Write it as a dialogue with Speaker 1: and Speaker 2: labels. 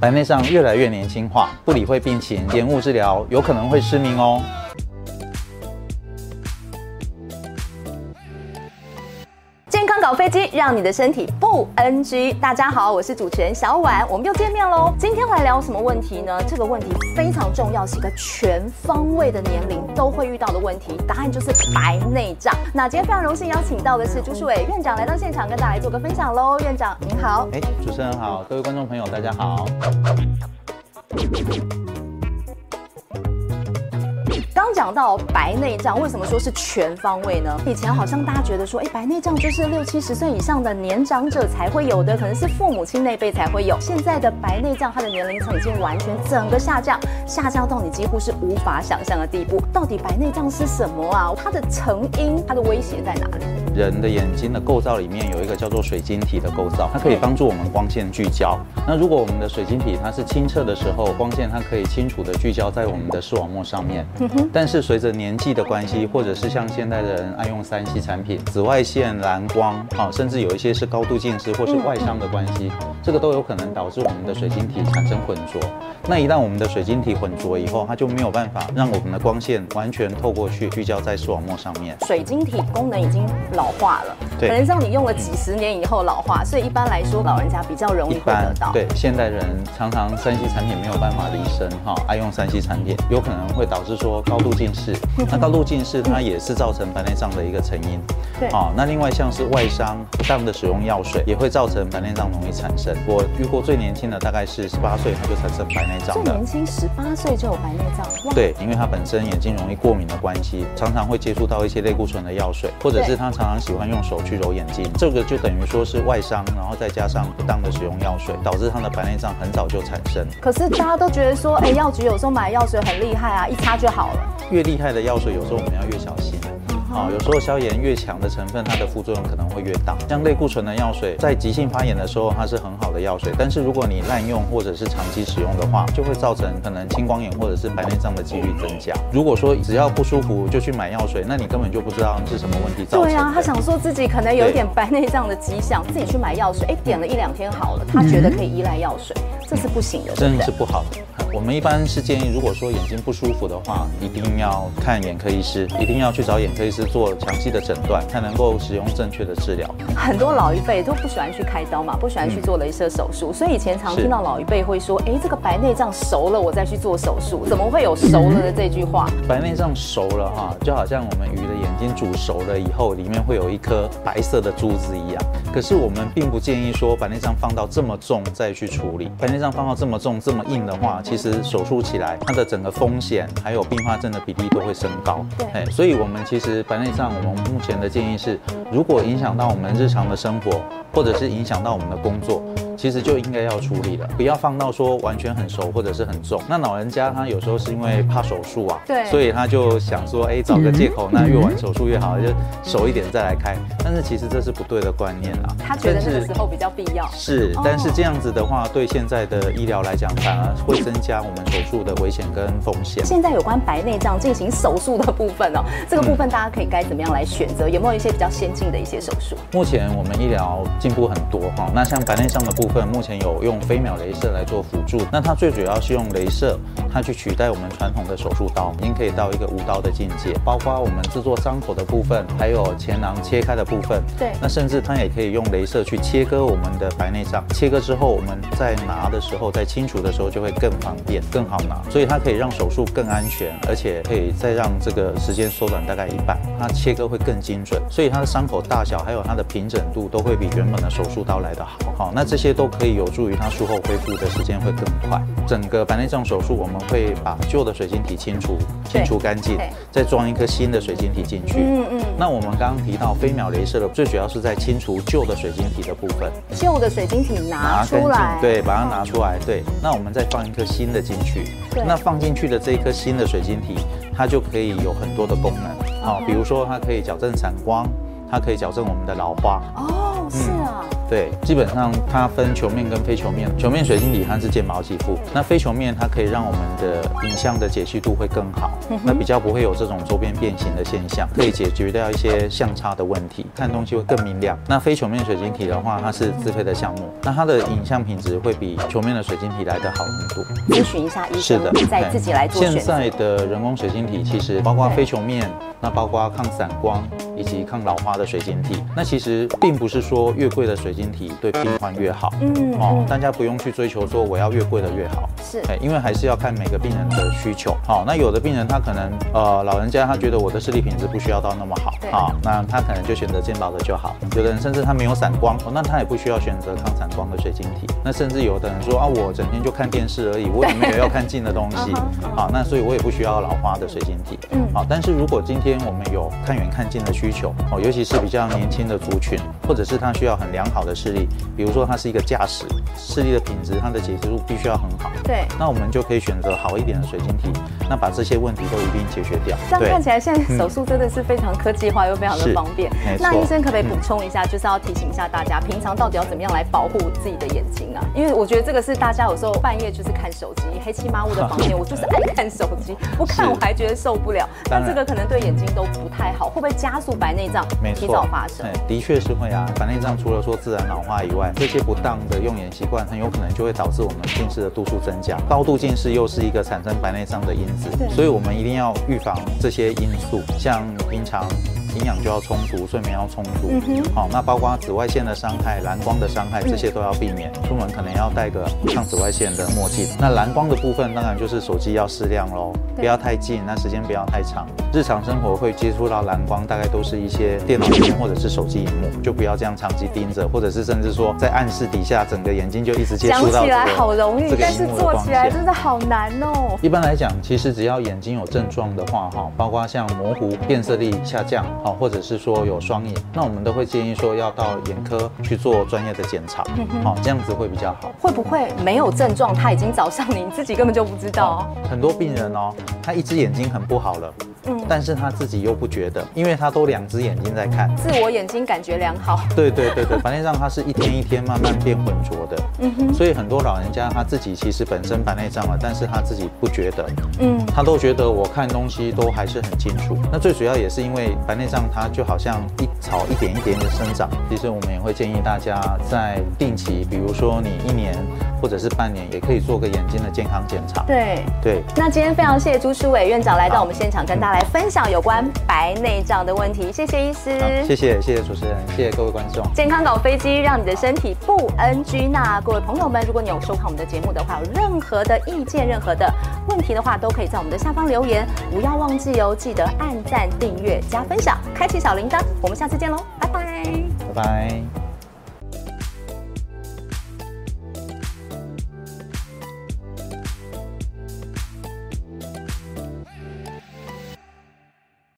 Speaker 1: 白内障越来越年轻化，不理会病情，延误治疗，有可能会失明哦。
Speaker 2: 搞飞机，让你的身体不 NG。大家好，我是主持人小婉，我们又见面喽。今天来聊什么问题呢？这个问题非常重要，是一个全方位的年龄都会遇到的问题。答案就是白内障。那今天非常荣幸邀请到的是朱树伟院长来到现场，跟大家来做个分享喽。院长您好，
Speaker 1: 哎，主持人好，各位观众朋友大家好。
Speaker 2: 刚讲到白内障，为什么说是全方位呢？以前好像大家觉得说，哎，白内障就是六七十岁以上的年长者才会有的，可能是父母亲那辈才会有。现在的白内障，它的年龄层已经完全整个下降，下降到你几乎是无法想象的地步。到底白内障是什么啊？它的成因，它的威胁在哪里？
Speaker 1: 人的眼睛的构造里面有一个叫做水晶体的构造，它可以帮助我们光线聚焦。那如果我们的水晶体它是清澈的时候，光线它可以清楚的聚焦在我们的视网膜上面。但是随着年纪的关系，或者是像现代的人爱用三 C 产品，紫外线、蓝光，啊，甚至有一些是高度近视或是外伤的关系，这个都有可能导致我们的水晶体产生混浊。那一旦我们的水晶体混浊以后，它就没有办法让我们的光线完全透过去聚焦在视网膜上面。
Speaker 2: 水晶体功能已经老化了，可能让你用了几十年以后老化，所以一般来说老人家比较容易会得到。
Speaker 1: 对，现代人常常三 C 产品没有办法离身，哈，爱用三 C 产品，有可能会导致说高度近视。那高度近视它也是造成白内障的一个成因。
Speaker 2: 对，啊，
Speaker 1: 那另外像是外伤、不当的使用药水，也会造成白内障容易产生。我遇过最年轻的大概是十八岁，他就产生白内障
Speaker 2: 最年轻十八岁就有白内障。
Speaker 1: 对，因为他本身眼睛容易过敏的关系，常常会接触到一些类固醇的药水，或者是他常常喜欢用手去揉眼睛，这个就等于说是外伤，然后再加上不当的使用药水，导致他的白内障很早就产生。
Speaker 2: 可是大家都觉得说，哎，药局有时候买药水很厉害啊，一擦就好了。
Speaker 1: 越厉害的药水，有时候我们要越小心。啊，有时候消炎越强的成分，它的副作用可能会越大。像类固醇的药水，在急性发炎的时候，它是很好的药水。但是如果你滥用或者是长期使用的话，就会造成可能青光眼或者是白内障的几率增加。如果说只要不舒服就去买药水，那你根本就不知道是什么问题造成。
Speaker 2: 对啊，他想说自己可能有一点白内障的迹象，自己去买药水，哎，点了一两天好了，他觉得可以依赖药水，这是不行的，
Speaker 1: 真的是不好的。我们一般是建议，如果说眼睛不舒服的话，一定要看眼科医师，一定要去找眼科医师做详细的诊断，才能够使用正确的治疗。
Speaker 2: 很多老一辈都不喜欢去开刀嘛，不喜欢去做镭射手术，所以以前常听到老一辈会说：“哎，这个白内障熟了，我再去做手术。”怎么会有熟了的这句话？
Speaker 1: 白内障熟了哈，就好像我们鱼的眼睛煮熟了以后，里面会有一颗白色的珠子一样。可是我们并不建议说白内障放到这么重再去处理。白内障放到这么重、这么硬的话，其实手术起来，它的整个风险还有并发症的比例都会升高。
Speaker 2: 对，
Speaker 1: 所以我们其实白内障，我们目前的建议是，如果影响到我们日常的生活，或者是影响到我们的工作。其实就应该要处理了，不要放到说完全很熟或者是很重。那老人家他有时候是因为怕手术啊，
Speaker 2: 对，
Speaker 1: 所以他就想说，哎，找个借口，那越晚手术越好，就熟一点再来开。但是其实这是不对的观念啦。
Speaker 2: 他觉得那个时候比较必要。
Speaker 1: 是，但是这样子的话，对现在的医疗来讲，反而会增加我们手术的危险跟风险。
Speaker 2: 现在有关白内障进行手术的部分哦，这个部分大家可以该怎么样来选择？有没有一些比较先进的一些手术？
Speaker 1: 目前我们医疗进步很多哈，那像白内障的部分，目前有。用飞秒镭射来做辅助，那它最主要是用镭射，它去取代我们传统的手术刀，已经可以到一个无刀的境界。包括我们制作伤口的部分，还有前囊切开的部分，
Speaker 2: 对，
Speaker 1: 那甚至它也可以用镭射去切割我们的白内障。切割之后，我们在拿的时候，在清除的时候就会更方便、更好拿，所以它可以让手术更安全，而且可以再让这个时间缩短大概一半。它切割会更精准，所以它的伤口大小还有它的平整度都会比原本的手术刀来得好。好，那这些都可以有助于。它术后恢复的时间会更快。整个白内障手术，我们会把旧的水晶体清除，清除干净，再装一颗新的水晶体进去。嗯嗯。那我们刚刚提到飞秒镭射的，最主要是在清除旧的水晶体的部分。
Speaker 2: 旧的水晶体拿出来，
Speaker 1: 对，把它拿出来，对。那我们再放一颗新的进去。那放进去的这一颗新的水晶体，它就可以有很多的功能。啊，比如说它可以矫正散光，它可以矫正我们的老花。
Speaker 2: 哦，是啊。
Speaker 1: 对，基本上它分球面跟非球面，球面水晶体它是建毛肌肤，那非球面它可以让我们的影像的解析度会更好，那比较不会有这种周边变形的现象，可以解决掉一些相差的问题，看东西会更明亮。那非球面水晶体的话，它是自费的项目，那它的影像品质会比球面的水晶体来得好很多。
Speaker 2: 咨询一下医生，再自己来做选择。
Speaker 1: 现在的人工水晶体其实包括非球面，那包括抗散光以及抗老化的水晶体，那其实并不是说越贵的水晶体对病患越好。嗯哦，大家不用去追求说我要越贵的越好，
Speaker 2: 是，哎，
Speaker 1: 因为还是要看每个病人的需求。好，那有的病人他可能呃老人家他觉得我的视力品质不需要到那么好，好，那他可能就选择健保的就好。有的人甚至他没有散光，哦那他也不需要选择抗散光的水晶体。那甚至有的人说啊，我整天就看电视而已，我也没有要看近的东西。好，那所以我也不需要老花的水晶体。嗯，好，但是如果今天我们有看远看近的需求，哦，尤其是比较年轻的族群，或者是他需要很良好的视力，比如说它是一个驾驶，视力的品质，它的解析度必须要很好。
Speaker 2: 对，
Speaker 1: 那我们就可以选择好一点的水晶体，那把这些问题都一并解决掉。
Speaker 2: 这样看起来，现在手术真的是非常科技化又非常的方便。那医生可不可以补充一下，就是要提醒一下大家，平常到底要怎么样来保护自己的眼睛啊？因为我觉得这个是大家有时候半夜就是看手机，黑漆麻乌的房间，我就是爱看手机，不看我还觉得受不了。那这个可能对眼睛都不太好，会不会加速白内障提早发生？
Speaker 1: 的确是会啊。白内障除了说自然老化以外，这些不当的用眼习惯，很有可能就会导致我们近视的度数增加。高度近视又是一个产生白内障的因子，所以我们一定要预防这些因素，像平常。营养就要充足，睡眠要充足。好，那包括紫外线的伤害、蓝光的伤害，这些都要避免。出门可能要戴个抗紫外线的墨镜。那蓝光的部分，当然就是手机要适量喽，不要太近，那时间不要太长。日常生活会接触到蓝光，大概都是一些电脑屏或者是手机荧幕，就不要这样长期盯着，或者是甚至说在暗示底下，整个眼睛就一直接触到。
Speaker 2: 讲起来好容易，但是做起来真的好难哦。
Speaker 1: 一般来讲，其实只要眼睛有症状的话，哈，包括像模糊、变色力下降。好，或者是说有双眼，那我们都会建议说要到眼科去做专业的检查，好，这样子会比较好。
Speaker 2: 会不会没有症状，他已经找上你，自己根本就不知道？
Speaker 1: 很多病人哦，他一只眼睛很不好了。但是他自己又不觉得，因为他都两只眼睛在看，
Speaker 2: 自我眼睛感觉良好。
Speaker 1: 对对对对，白内障它是一天一天慢慢变浑浊的，嗯哼。所以很多老人家他自己其实本身白内障了，但是他自己不觉得，嗯，他都觉得我看东西都还是很清楚。那最主要也是因为白内障它就好像一草一点一点的生长，其实我们也会建议大家在定期，比如说你一年。或者是半年也可以做个眼睛的健康检查。
Speaker 2: 对
Speaker 1: 对。
Speaker 2: 那今天非常谢谢朱书伟院长来到我们现场，跟大家来分享有关白内障的问题。谢谢医师。
Speaker 1: 谢谢谢谢主持人，谢谢各位观众。
Speaker 2: 健康搞飞机，让你的身体不 NG。那各位朋友们，如果你有收看我们的节目的话，有任何的意见、任何的问题的话，都可以在我们的下方留言。不要忘记哦，记得按赞、订阅、加分享，开启小铃铛。我们下次见喽，拜拜。
Speaker 1: 拜拜。